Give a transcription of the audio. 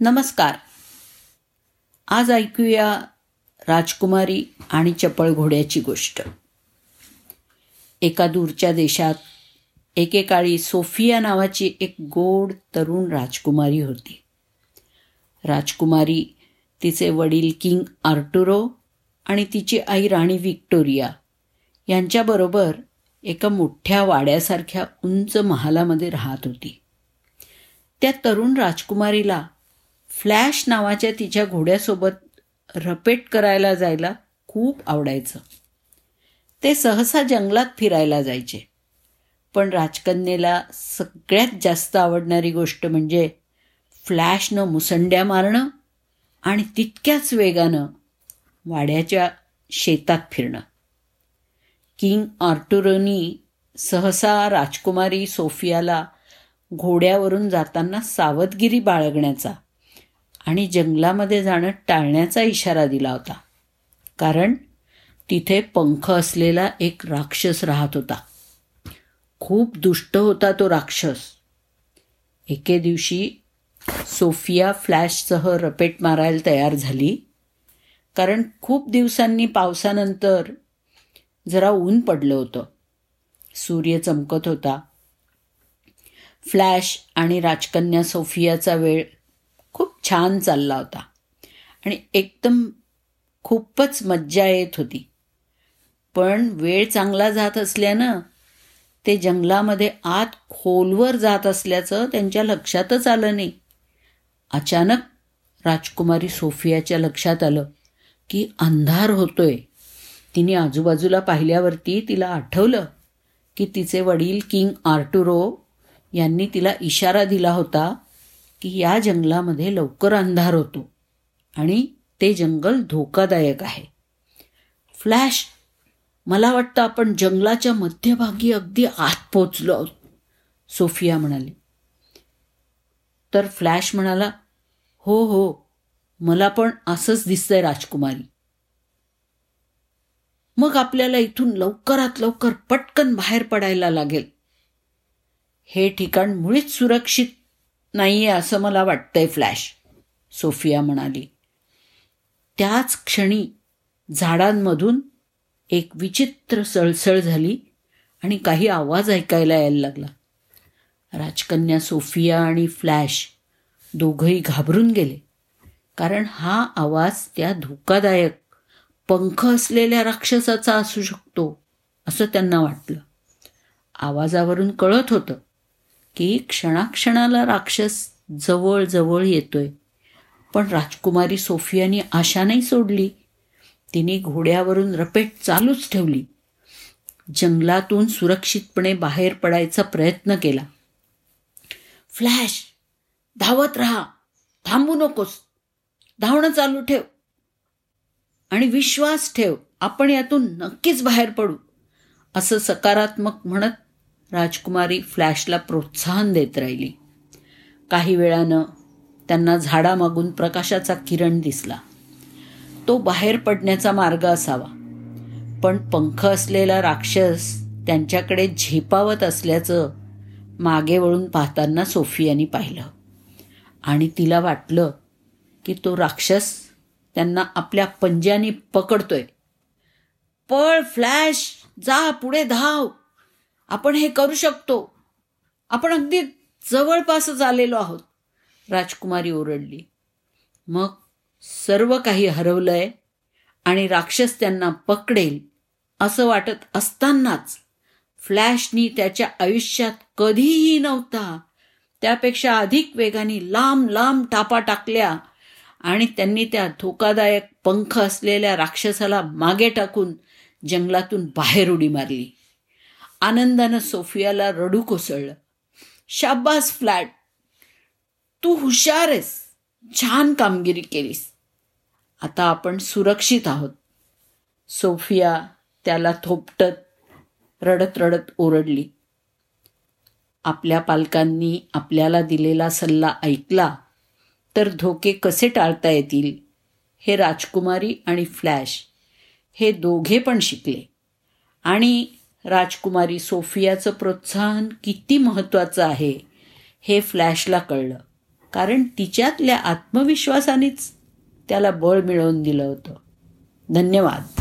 नमस्कार. आज ऐकूया राजकुमारी आणि चपळ घोड्याची गोष्ट. एका दूरच्या देशात एकेकाळी सोफिया नावाची एक गोड तरुण राजकुमारी होती. राजकुमारी तिचे वडील किंग आर्टुरो आणि तिची आई राणी व्हिक्टोरिया यांच्याबरोबर एका मोठ्या वाड्यासारख्या उंच महालामध्ये राहत होती. त्या तरुण राजकुमारीला फ्लॅश नावाच्या तिच्या घोड्यासोबत रपेट करायला जायला खूप आवडायचं. ते सहसा जंगलात फिरायला जायचे. पण राजकन्येला सगळ्यात जास्त आवडणारी गोष्ट म्हणजे फ्लॅशनं मुसंड्या मारणं आणि तितक्याच वेगानं वाड्याच्या शेतात फिरणं. किंग आर्टुरोनी सहसा राजकुमारी सोफियाला घोड्यावरून जाताना सावधगिरी बाळगण्याचा आणि जंगलामध्ये जाणं टाळण्याचा इशारा दिला होता. कारण तिथे पंख असलेला एक राक्षस राहत होता. खूप दुष्ट होता तो राक्षस. एके दिवशी सोफिया फ्लॅशसह रपेट मारायला तयार झाली. कारण खूप दिवसांनी पावसानंतर जरा ऊन पडलं होतं. सूर्य चमकत होता. फ्लॅश आणि राजकन्या सोफियाचा वेळ छान चालला होता. आणि एकदम खूपच मज्जा येत होती. पण वेळ चांगला जात असल्यानं ते जंगलामध्ये आत खोलवर जात असल्याचं त्यांच्या लक्षातच आलं नाही. अचानक राजकुमारी सोफियाच्या लक्षात आलं की अंधार होतोय. तिने आजूबाजूला पाहिल्यावरती तिला आठवलं की तिचे वडील किंग आर्टुरो यांनी तिला इशारा दिला होता की या जंगलामध्ये लवकर अंधार होतो आणि ते जंगल धोकादायक आहे. फ्लॅश मला वाटतं आपण जंगलाच्या मध्यभागी अगदी आत पोचलो आहोत सोफिया म्हणाली. तर फ्लॅश म्हणाला हो हो मला पण असंच दिसतंय राजकुमारी. मग आपल्याला इथून लवकरात लवकर पटकन बाहेर पडायला लागेल. हे ठिकाण मुळीच सुरक्षित नाही आहे असं मला वाटतंय फ्लॅश. सोफिया म्हणाली. त्याच क्षणी झाडांमधून एक विचित्र सळसळ झाली आणि काही आवाज ऐकायला यायला लागला. राजकन्या सोफिया आणि फ्लॅश दोघंही घाबरून गेले. कारण हा आवाज त्या धोकादायक पंख असलेल्या राक्षसाचा असू शकतो असं त्यांना वाटलं. आवाजावरून कळत होतं की क्षणाक्षणाला राक्षस जवळ जवळ येतोय. पण राजकुमारी सोफियानी आशा नाही सोडली. तिने घोड्यावरून रपेट चालूच ठेवली. जंगलातून सुरक्षितपणे बाहेर पडायचा प्रयत्न केला. फ्लॅश! धावत राहा. थांबू नकोस. धावणं चालू ठेव. आणि विश्वास ठेव. आपण यातून नक्कीच बाहेर पडू. असं सकारात्मक म्हणत राजकुमारी फ्लॅशला प्रोत्साहन देत राहिली. काही वेळानं त्यांना झाडामागून प्रकाशाचा किरण दिसला. तो बाहेर पडण्याचा मार्ग असावा. पण पंख असलेला राक्षस त्यांच्याकडे झेपावत असल्याचं मागे वळून पाहताना सोफियानी पाहिलं. आणि तिला वाटलं की तो राक्षस त्यांना आपल्या पंज्याने पकडतोय. पळ फ्लॅश! जा पुढे धाव! आपण हे करू शकतो. आपण अगदी जवळपासच आलेलो आहोत. राजकुमारी ओरडली. मग सर्व काही हरवलंय आणि राक्षस त्यांना पकडेल असं वाटत असतानाच फ्लॅशनी त्याच्या आयुष्यात कधीही नव्हता. त्यापेक्षा अधिक वेगाने लांब लांब टापा टाकल्या आणि त्यांनी त्या धोकादायक पंख असलेल्या राक्षसाला मागे टाकून जंगलातून बाहेर उडी मारली. आनंदानं सोफियाला रडू कोसळलं. शाबास फ्लॅट तू हुशार आहेस छान कामगिरी केलीस. आता आपण सुरक्षित आहोत. सोफिया त्याला थोपटत रडत रडत ओरडली. आपल्या पालकांनी आपल्याला दिलेला सल्ला ऐकला तर धोके कसे टाळता येतील? हे राजकुमारी आणि फ्लॅश हे दोघे पण शिकले. आणि राजकुमारी सोफियाचं प्रोत्साहन किती महत्त्वाचं आहे हे फ्लॅशला कळलं. कारण तिच्यातल्या आत्मविश्वासानेच त्याला बळ मिळवून दिलं होतं. धन्यवाद.